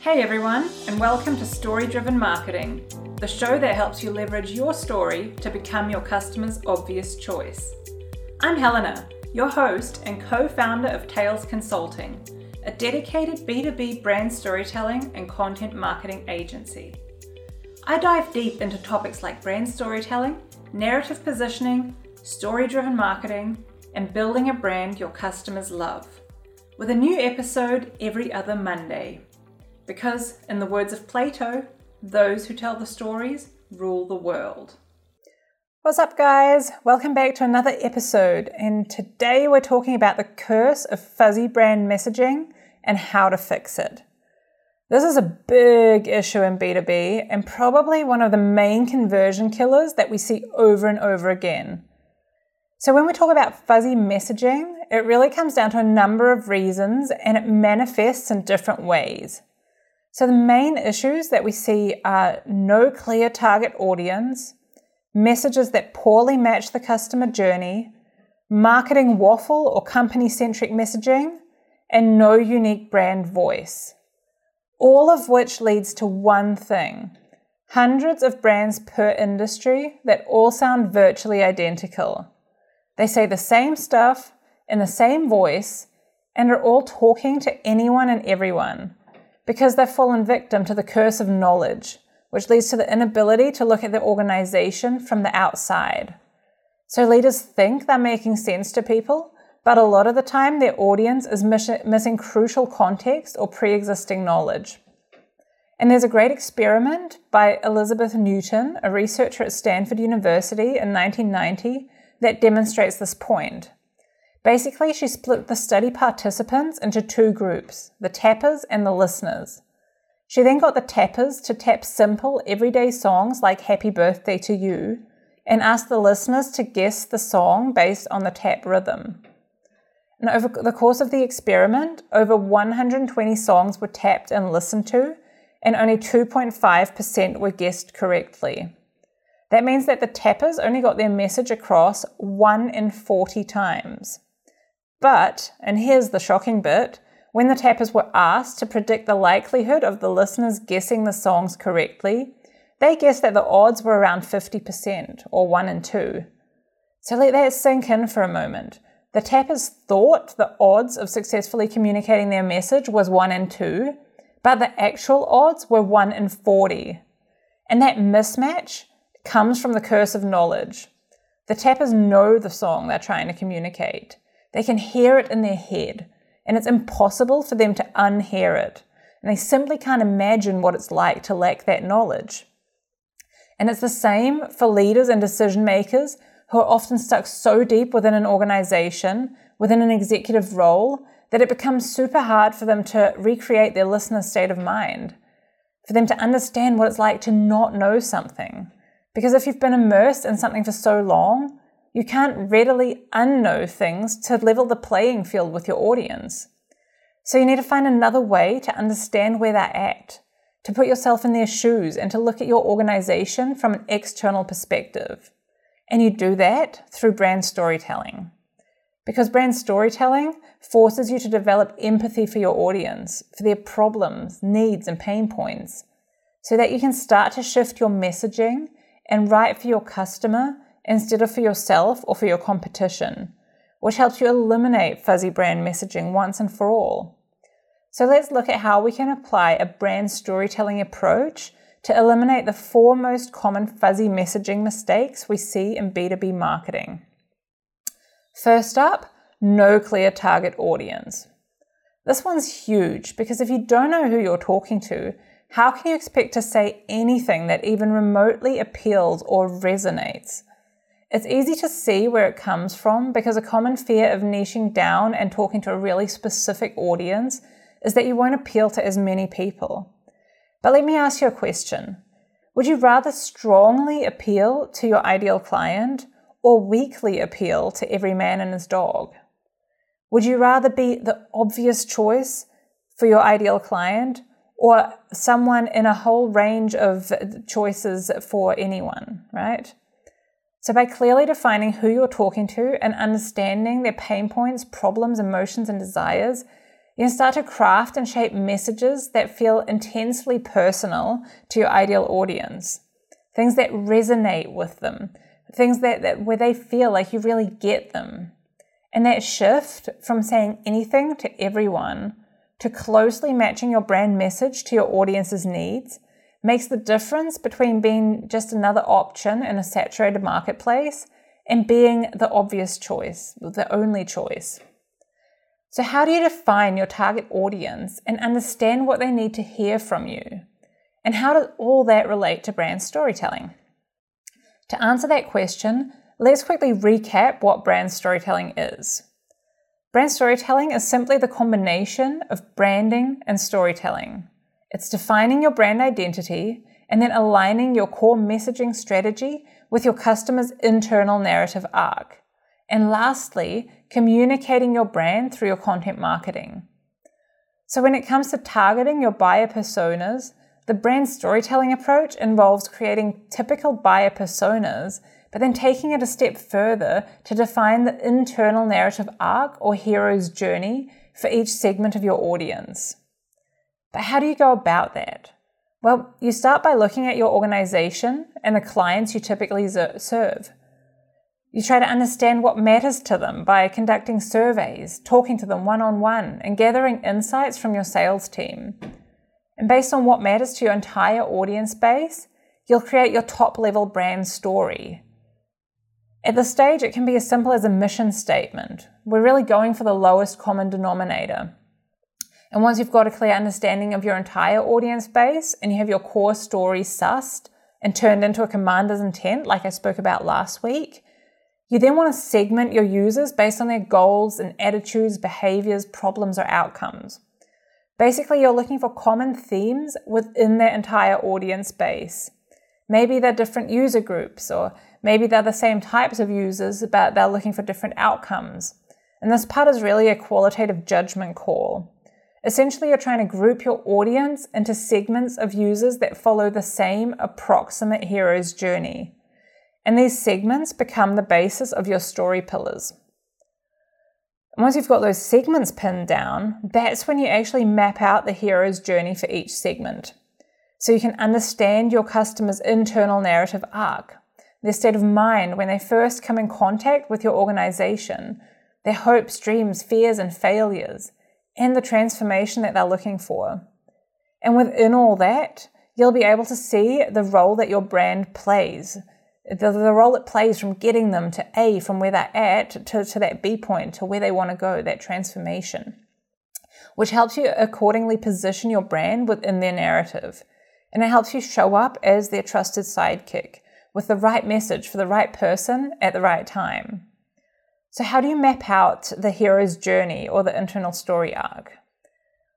Hey everyone, and welcome to Story Driven Marketing, the show that helps you leverage your story to become your customer's obvious choice. I'm Helena, your host and co founder of Tales Consulting, a dedicated B2B brand storytelling and content marketing agency. I dive deep into topics like brand storytelling, narrative positioning, story driven marketing, and building a brand your customers love, with a new episode every other Monday. Because, in the words of Plato, those who tell the stories rule the world. What's up, guys? Welcome back to another episode. And today we're talking about the curse of fuzzy brand messaging and how to fix it. This is a big issue in B2B and probably one of the main conversion killers that we see over and over again. So, when we talk about fuzzy messaging, it really comes down to a number of reasons and it manifests in different ways. So, the main issues that we see are no clear target audience, messages that poorly match the customer journey, marketing waffle or company centric messaging, and no unique brand voice. All of which leads to one thing hundreds of brands per industry that all sound virtually identical. They say the same stuff in the same voice and are all talking to anyone and everyone because they've fallen victim to the curse of knowledge, which leads to the inability to look at the organization from the outside. So leaders think they're making sense to people, but a lot of the time their audience is missing crucial context or pre existing knowledge. And there's a great experiment by Elizabeth Newton, a researcher at Stanford University in 1990, that demonstrates this point. Basically, she split the study participants into two groups the tappers and the listeners. She then got the tappers to tap simple, everyday songs like Happy Birthday to You and asked the listeners to guess the song based on the tap rhythm. And over the course of the experiment, over 120 songs were tapped and listened to, and only 2.5% were guessed correctly. That means that the tappers only got their message across 1 in 40 times. But, and here's the shocking bit, when the tappers were asked to predict the likelihood of the listeners guessing the songs correctly, they guessed that the odds were around 50%, or 1 in 2. So let that sink in for a moment. The tappers thought the odds of successfully communicating their message was 1 in 2, but the actual odds were 1 in 40. And that mismatch comes from the curse of knowledge. The tappers know the song they're trying to communicate. They can hear it in their head, and it's impossible for them to unhear it. And they simply can't imagine what it's like to lack that knowledge. And it's the same for leaders and decision makers who are often stuck so deep within an organization, within an executive role, that it becomes super hard for them to recreate their listener's state of mind, for them to understand what it's like to not know something. Because if you've been immersed in something for so long, you can't readily unknow things to level the playing field with your audience. So you need to find another way to understand where they're at, to put yourself in their shoes, and to look at your organization from an external perspective. And you do that through brand storytelling. Because brand storytelling forces you to develop empathy for your audience, for their problems, needs, and pain points, so that you can start to shift your messaging and write for your customer instead of for yourself or for your competition, which helps you eliminate fuzzy brand messaging once and for all. So let's look at how we can apply a brand storytelling approach to eliminate the four most common fuzzy messaging mistakes we see in B2B marketing. First up, no clear target audience. This one's huge because if you don't know who you're talking to, how can you expect to say anything that even remotely appeals or resonates? It's easy to see where it comes from because a common fear of niching down and talking to a really specific audience is that you won't appeal to as many people. But let me ask you a question. Would you rather strongly appeal to your ideal client or weakly appeal to every man and his dog? Would you rather be the obvious choice for your ideal client or someone in a whole range of choices for anyone, right? So, by clearly defining who you're talking to and understanding their pain points, problems, emotions, and desires, You can start to craft and shape messages that feel intensely personal to your ideal audience, things that resonate with them, things that, that where they feel like you really get them. And that shift from saying anything to everyone to closely matching your brand message to your audience's needs makes the difference between being just another option in a saturated marketplace and being the obvious choice, the only choice. So, how do you define your target audience and understand what they need to hear from you? And how does all that relate to brand storytelling? To answer that question, let's quickly recap what brand storytelling is. Brand storytelling is simply the combination of branding and storytelling. It's defining your brand identity and then aligning your core messaging strategy with your customer's internal narrative arc. And lastly, communicating your brand through your content marketing. So, when it comes to targeting your buyer personas, the brand storytelling approach involves creating typical buyer personas, but then taking it a step further to define the internal narrative arc or hero's journey for each segment of your audience. But how do you go about that? Well, you start by looking at your organization and the clients you typically serve. You try to understand what matters to them by conducting surveys, talking to them one on one, and gathering insights from your sales team. And based on what matters to your entire audience base, you'll create your top level brand story. At this stage, it can be as simple as a mission statement. We're really going for the lowest common denominator. And once you've got a clear understanding of your entire audience base and you have your core story sussed and turned into a commander's intent, like I spoke about last week, you then want to segment your users based on their goals and attitudes, behaviors, problems, or outcomes. Basically, you're looking for common themes within their entire audience base. Maybe they're different user groups, or maybe they're the same types of users, but they're looking for different outcomes. And this part is really a qualitative judgment call. Essentially, you're trying to group your audience into segments of users that follow the same approximate hero's journey. And these segments become the basis of your story pillars. once you've got those segments pinned down, that's when you actually map out the hero's journey for each segment. So you can understand your customer's internal narrative arc, their state of mind when they first come in contact with your organization, their hopes, dreams, fears, and failures and the transformation that they're looking for. And within all that, you'll be able to see the role that your brand plays, the, the role it plays from getting them to A, from where they're at, to, to that B point, to where they want to go, that transformation, which helps you accordingly position your brand within their narrative. And it helps you show up as their trusted sidekick with the right message for the right person at the right time. So, how do you map out the hero's journey or the internal story arc?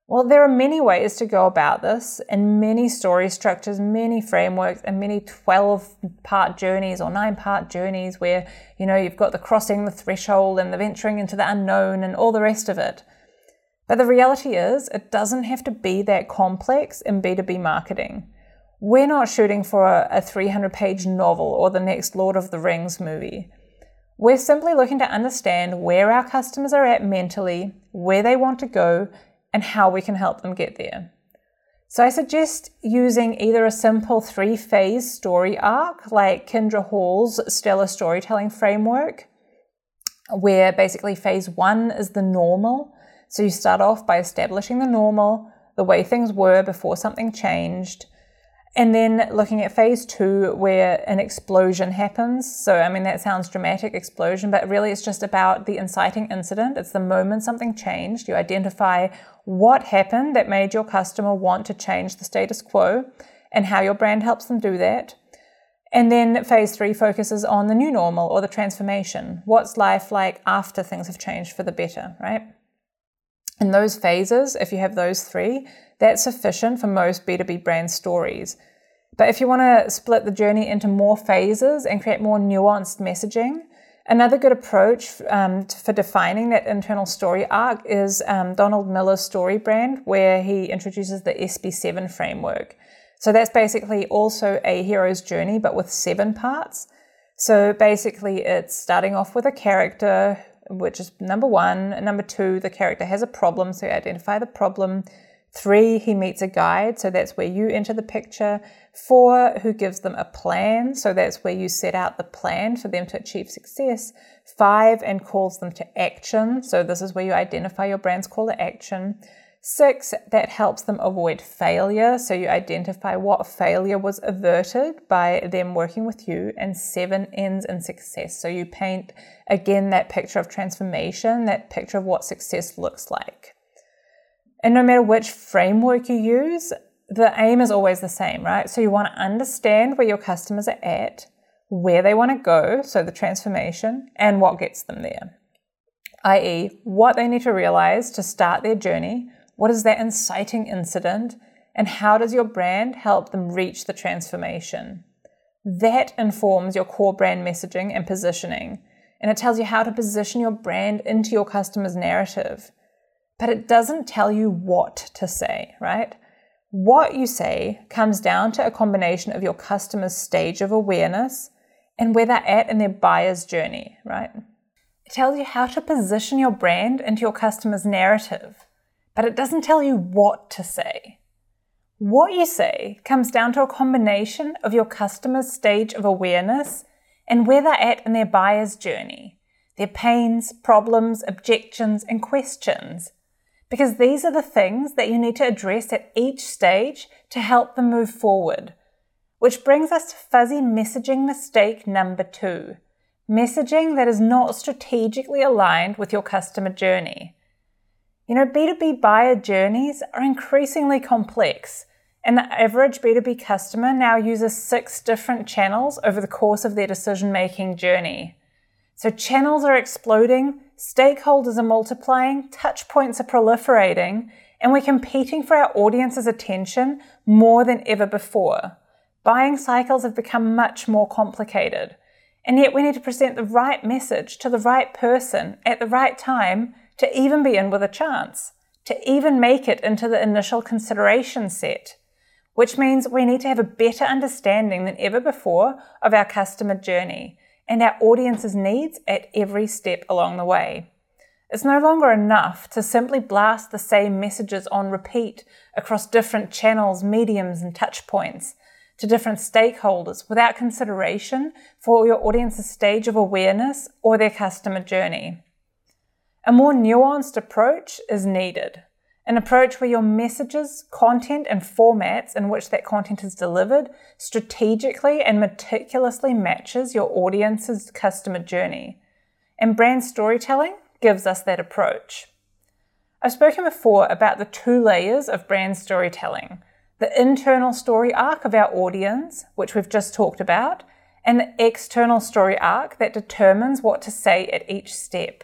Well, there are many ways to go about this, and many story structures, many frameworks, and many 12 part journeys or nine part journeys where, you know, you've got the crossing the threshold and the venturing into the unknown and all the rest of it. But the reality is, it doesn't have to be that complex in B2B marketing. We're not shooting for a 300 page novel or the next Lord of the Rings movie. We're simply looking to understand where our customers are at mentally, where they want to go, and how we can help them get there. So I suggest using either a simple three phase story arc like Kindra Hall's stellar storytelling framework, where basically phase one is the normal. So you start off by establishing the normal, the way things were before something changed. And then looking at phase two, where an explosion happens. So, I mean, that sounds dramatic, explosion, but really it's just about the inciting incident. It's the moment something changed. You identify what happened that made your customer want to change the status quo and how your brand helps them do that. And then phase three focuses on the new normal or the transformation. What's life like after things have changed for the better, right? In those phases, if you have those three, that's sufficient for most B2B brand stories. But if you want to split the journey into more phases and create more nuanced messaging, another good approach um, for defining that internal story arc is um, Donald Miller's story brand, where he introduces the SB7 framework. So that's basically also a hero's journey, but with seven parts. So basically, it's starting off with a character which is number one. Number two, the character has a problem, so you identify the problem. Three, he meets a guide, so that's where you enter the picture. Four, who gives them a plan, so that's where you set out the plan for them to achieve success. Five, and calls them to action, so this is where you identify your brand's call to action. Six, that helps them avoid failure. So you identify what failure was averted by them working with you. And seven ends in success. So you paint again that picture of transformation, that picture of what success looks like. And no matter which framework you use, the aim is always the same, right? So you want to understand where your customers are at, where they want to go, so the transformation, and what gets them there, i.e., what they need to realize to start their journey what is that inciting incident? And how does your brand help them reach the transformation? That informs your core brand messaging and positioning. And it tells you how to position your brand into your customer's narrative. But it doesn't tell you what to say, right? What you say comes down to a combination of your customer's stage of awareness and where they're at in their buyer's journey, right? It tells you how to position your brand into your customer's narrative but it doesn't tell you what to say. What you say comes down to a combination of your customer's stage of awareness and where they're at in their buyer's journey, their pains, problems, objections, and questions. Because these are the things that you need to address at each stage to help them move forward. Which brings us to fuzzy messaging mistake number two messaging that is not strategically aligned with your customer journey. You know, B2B buyer journeys are increasingly complex, and the average B2B customer now uses six different channels over the course of their decision making journey. So, channels are exploding, stakeholders are multiplying, touch points are proliferating, and we're competing for our audience's attention more than ever before. Buying cycles have become much more complicated. And yet, we need to present the right message to the right person at the right time to even be in with a chance, to even make it into the initial consideration set, which means we need to have a better understanding than ever before of our customer journey and our audience's needs at every step along the way. It's no longer enough to simply blast the same messages on repeat across different channels, mediums, and touch points to different stakeholders without consideration for your audience's stage of awareness or their customer journey. A more nuanced approach is needed. An approach where your messages, content, and formats in which that content is delivered strategically and meticulously matches your audience's customer journey. And brand storytelling gives us that approach. I've spoken before about the two layers of brand storytelling the internal story arc of our audience, which we've just talked about, and the external story arc that determines what to say at each step.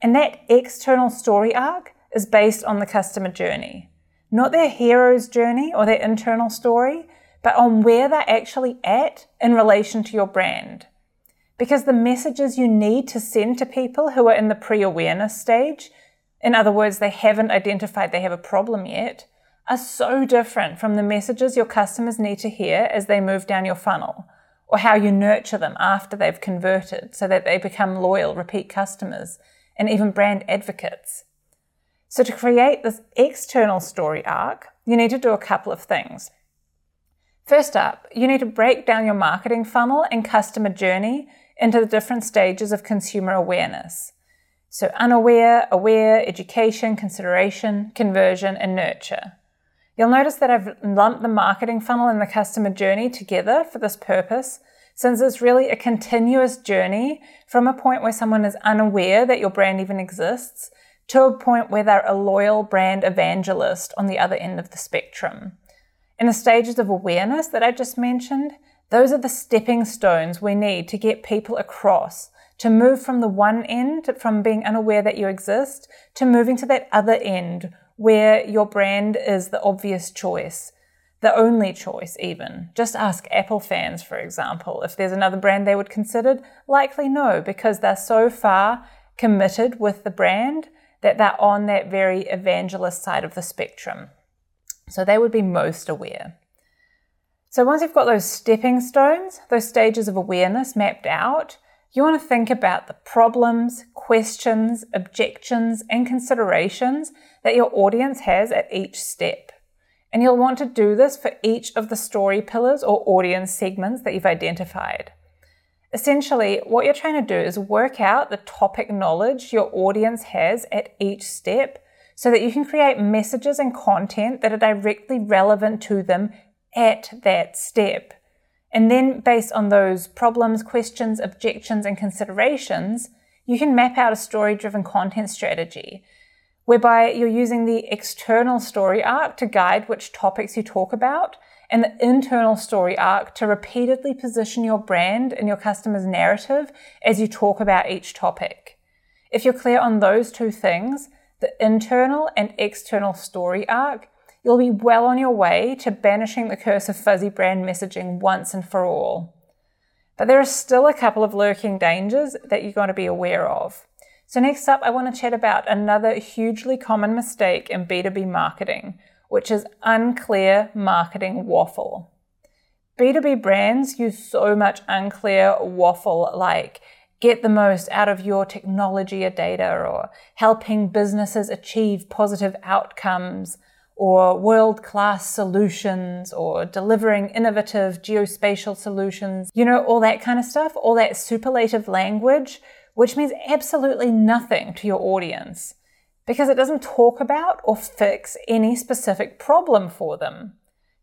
And that external story arc is based on the customer journey, not their hero's journey or their internal story, but on where they're actually at in relation to your brand. Because the messages you need to send to people who are in the pre awareness stage, in other words, they haven't identified they have a problem yet, are so different from the messages your customers need to hear as they move down your funnel, or how you nurture them after they've converted so that they become loyal, repeat customers and even brand advocates. So, to create this external story arc, you need to do a couple of things. First up, you need to break down your marketing funnel and customer journey into the different stages of consumer awareness. So, unaware, aware, education, consideration, conversion, and nurture. You'll notice that I've lumped the marketing funnel and the customer journey together for this purpose since it's really a continuous journey from a point where someone is unaware that your brand even exists to a point where they're a loyal brand evangelist on the other end of the spectrum. In the stages of awareness that I just mentioned, those are the stepping stones we need to get people across to move from the one end, from being unaware that you exist, to moving to that other end where your brand is the obvious choice the only choice, even. Just ask Apple fans, for example, if there's another brand they would consider. Likely no, because they're so far committed with the brand that they're on that very evangelist side of the spectrum. So they would be most aware. So once you've got those stepping stones, those stages of awareness mapped out, you want to think about the problems, questions, objections, and considerations that your audience has at each step. And you'll want to do this for each of the story pillars or audience segments that you've identified. Essentially, what you're trying to do is work out the topic knowledge your audience has at each step so that you can create messages and content that are directly relevant to them at that step. And then, based on those problems, questions, objections, and considerations, you can map out a story driven content strategy whereby you're using the external story arc to guide which topics you talk about and the internal story arc to repeatedly position your brand and your customer's narrative as you talk about each topic. If you're clear on those two things, the internal and external story arc, you'll be well on your way to banishing the curse of fuzzy brand messaging once and for all. But there are still a couple of lurking dangers that you've got to be aware of. So, next up, I want to chat about another hugely common mistake in B2B marketing, which is unclear marketing waffle. B2B brands use so much unclear waffle like get the most out of your technology or data, or helping businesses achieve positive outcomes, or world class solutions, or delivering innovative geospatial solutions. You know, all that kind of stuff, all that superlative language which means absolutely nothing to your audience because it doesn't talk about or fix any specific problem for them.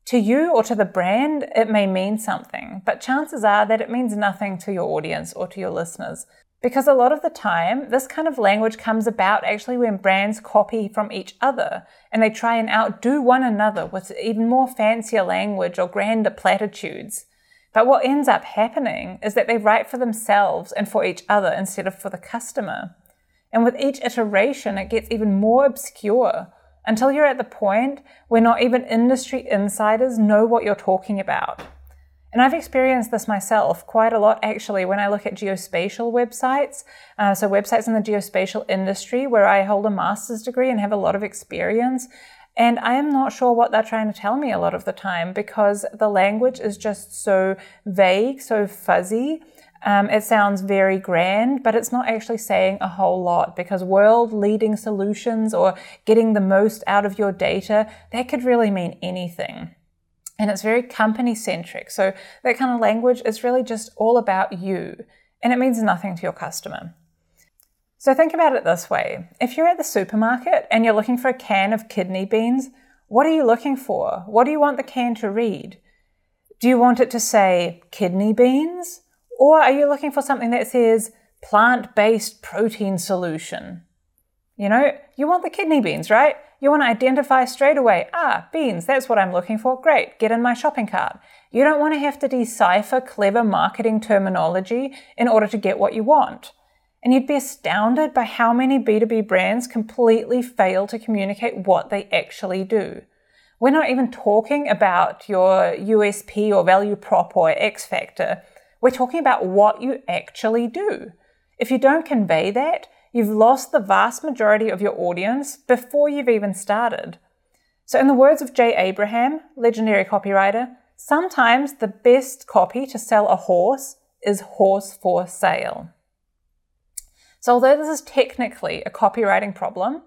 To you or to the brand, it may mean something, but chances are that it means nothing to your audience or to your listeners. Because a lot of the time, this kind of language comes about actually when brands copy from each other and they try and outdo one another with even more fancier language or grander platitudes. But what ends up happening is that they write for themselves and for each other instead of for the customer. And with each iteration, it gets even more obscure until you're at the point where not even industry insiders know what you're talking about. And I've experienced this myself quite a lot actually when I look at geospatial websites. Uh, so, websites in the geospatial industry where I hold a master's degree and have a lot of experience. And I am not sure what they're trying to tell me a lot of the time because the language is just so vague, so fuzzy. Um, it sounds very grand, but it's not actually saying a whole lot because world leading solutions or getting the most out of your data, that could really mean anything. And it's very company centric. So that kind of language is really just all about you and it means nothing to your customer. So think about it this way if you're at the supermarket and you're looking for a can of kidney beans, what are you looking for? What do you want the can to read? Do you want it to say kidney beans? Or are you looking for something that says plant based protein solution? You know, you want the kidney beans, right? You want to identify straight away, ah, beans, that's what I'm looking for. Great, get in my shopping cart. You don't want to have to decipher clever marketing terminology in order to get what you want. And you'd be astounded by how many B2B brands completely fail to communicate what they actually do. We're not even talking about your USP or value prop or X factor. We're talking about what you actually do. If you don't convey that, you've lost the vast majority of your audience before you've even started. So, in the words of Jay Abraham, legendary copywriter, sometimes the best copy to sell a horse is horse for sale. So, although this is technically a copywriting problem,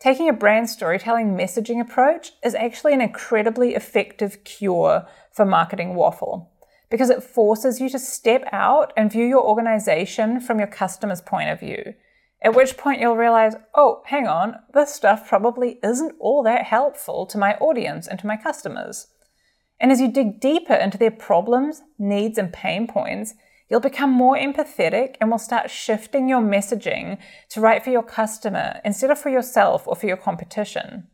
taking a brand storytelling messaging approach is actually an incredibly effective cure for marketing waffle because it forces you to step out and view your organization from your customer's point of view. At which point you'll realize, oh, hang on, this stuff probably isn't all that helpful to my audience and to my customers. And as you dig deeper into their problems, needs, and pain points, You'll become more empathetic and will start shifting your messaging to write for your customer instead of for yourself or for your competition.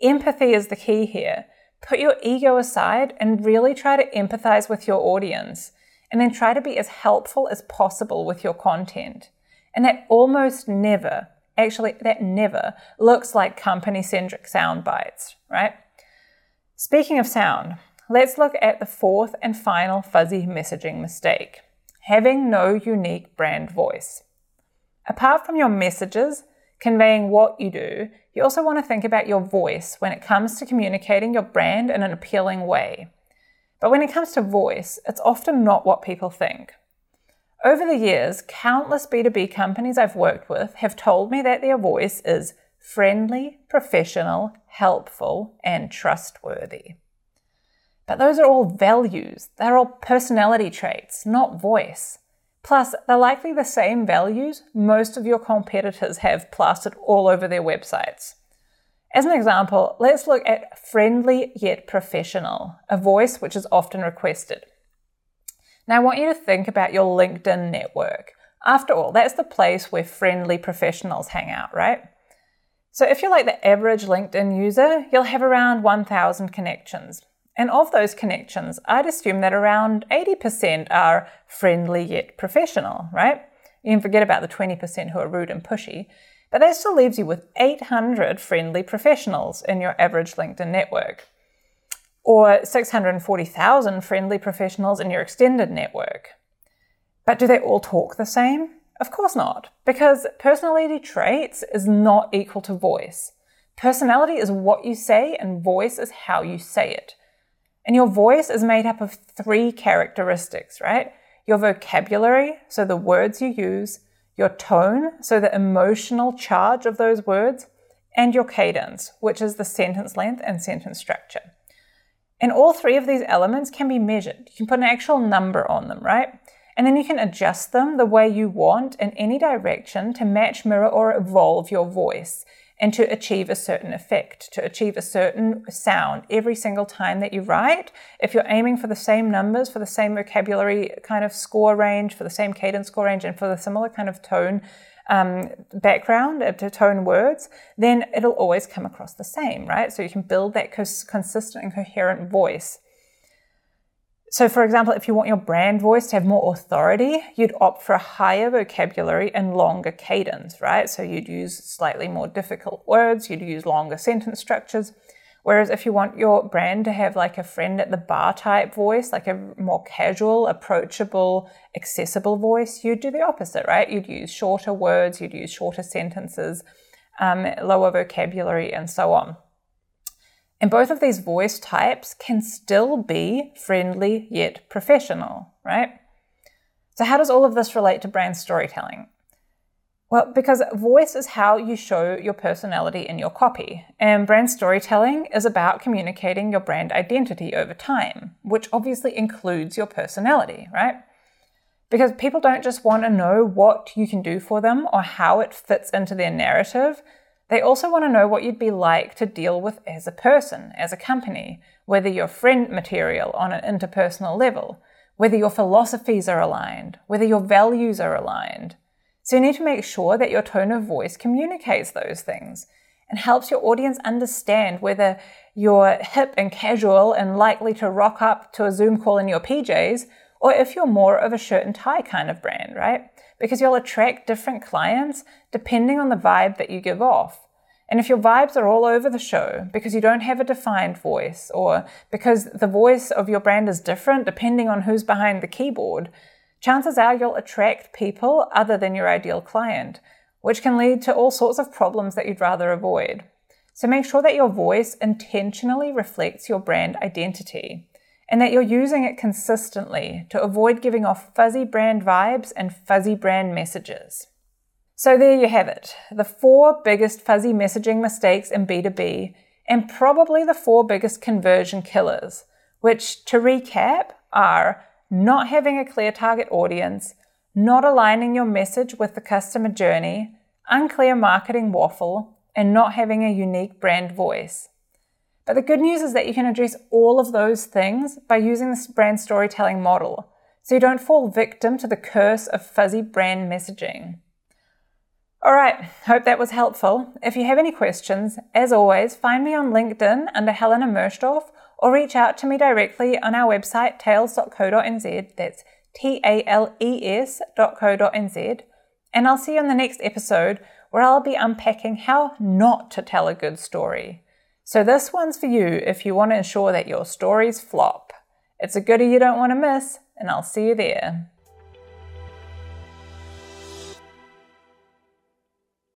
Empathy is the key here. Put your ego aside and really try to empathize with your audience, and then try to be as helpful as possible with your content. And that almost never, actually, that never looks like company centric sound bites, right? Speaking of sound, let's look at the fourth and final fuzzy messaging mistake having no unique brand voice. Apart from your messages, conveying what you do, you also want to think about your voice when it comes to communicating your brand in an appealing way. But when it comes to voice, it's often not what people think. Over the years, countless B2B companies I've worked with have told me that their voice is friendly, professional, helpful, and trustworthy. But those are all values, they're all personality traits, not voice. Plus, they're likely the same values most of your competitors have plastered all over their websites. As an example, let's look at friendly yet professional, a voice which is often requested. Now, I want you to think about your LinkedIn network. After all, that's the place where friendly professionals hang out, right? So, if you're like the average LinkedIn user, you'll have around 1,000 connections. And of those connections, I'd assume that around 80% are friendly yet professional, right? You can forget about the 20% who are rude and pushy, but that still leaves you with 800 friendly professionals in your average LinkedIn network or 640,000 friendly professionals in your extended network. But do they all talk the same? Of course not, because personality traits is not equal to voice. Personality is what you say, and voice is how you say it. And your voice is made up of three characteristics, right? Your vocabulary, so the words you use, your tone, so the emotional charge of those words, and your cadence, which is the sentence length and sentence structure. And all three of these elements can be measured. You can put an actual number on them, right? And then you can adjust them the way you want in any direction to match, mirror, or evolve your voice and to achieve a certain effect, to achieve a certain sound every single time that you write. If you're aiming for the same numbers, for the same vocabulary kind of score range, for the same cadence score range, and for the similar kind of tone um, background uh, to tone words, then it'll always come across the same, right? So you can build that cons- consistent and coherent voice. So, for example, if you want your brand voice to have more authority, you'd opt for a higher vocabulary and longer cadence, right? So, you'd use slightly more difficult words, you'd use longer sentence structures. Whereas if you want your brand to have like a friend at the bar type voice, like a more casual, approachable, accessible voice, you'd do the opposite, right? You'd use shorter words, you'd use shorter sentences, um, lower vocabulary, and so on. And both of these voice types can still be friendly yet professional, right? So, how does all of this relate to brand storytelling? Well, because voice is how you show your personality in your copy, and brand storytelling is about communicating your brand identity over time, which obviously includes your personality, right? Because people don't just want to know what you can do for them or how it fits into their narrative. They also want to know what you'd be like to deal with as a person, as a company, whether you're friend material on an interpersonal level, whether your philosophies are aligned, whether your values are aligned so you need to make sure that your tone of voice communicates those things and helps your audience understand whether you're hip and casual and likely to rock up to a Zoom call in your PJs, or if you're more of a shirt and tie kind of brand, right? Because you'll attract different clients depending on the vibe that you give off. And if your vibes are all over the show because you don't have a defined voice, or because the voice of your brand is different depending on who's behind the keyboard, chances are you'll attract people other than your ideal client, which can lead to all sorts of problems that you'd rather avoid. So make sure that your voice intentionally reflects your brand identity and that you're using it consistently to avoid giving off fuzzy brand vibes and fuzzy brand messages. So there you have it the four biggest fuzzy messaging mistakes in B2B, and probably the four biggest conversion killers, which, to recap, are not having a clear target audience, not aligning your message with the customer journey, unclear marketing waffle, and not having a unique brand voice. But the good news is that you can address all of those things by using this brand storytelling model, so you don't fall victim to the curse of fuzzy brand messaging. All right, hope that was helpful. If you have any questions, as always, find me on LinkedIn under Helena Merschdorf or reach out to me directly on our website, tales.co.nz. That's T A L E S.co.nz. And I'll see you in the next episode where I'll be unpacking how not to tell a good story. So, this one's for you if you want to ensure that your stories flop. It's a goodie you don't want to miss, and I'll see you there.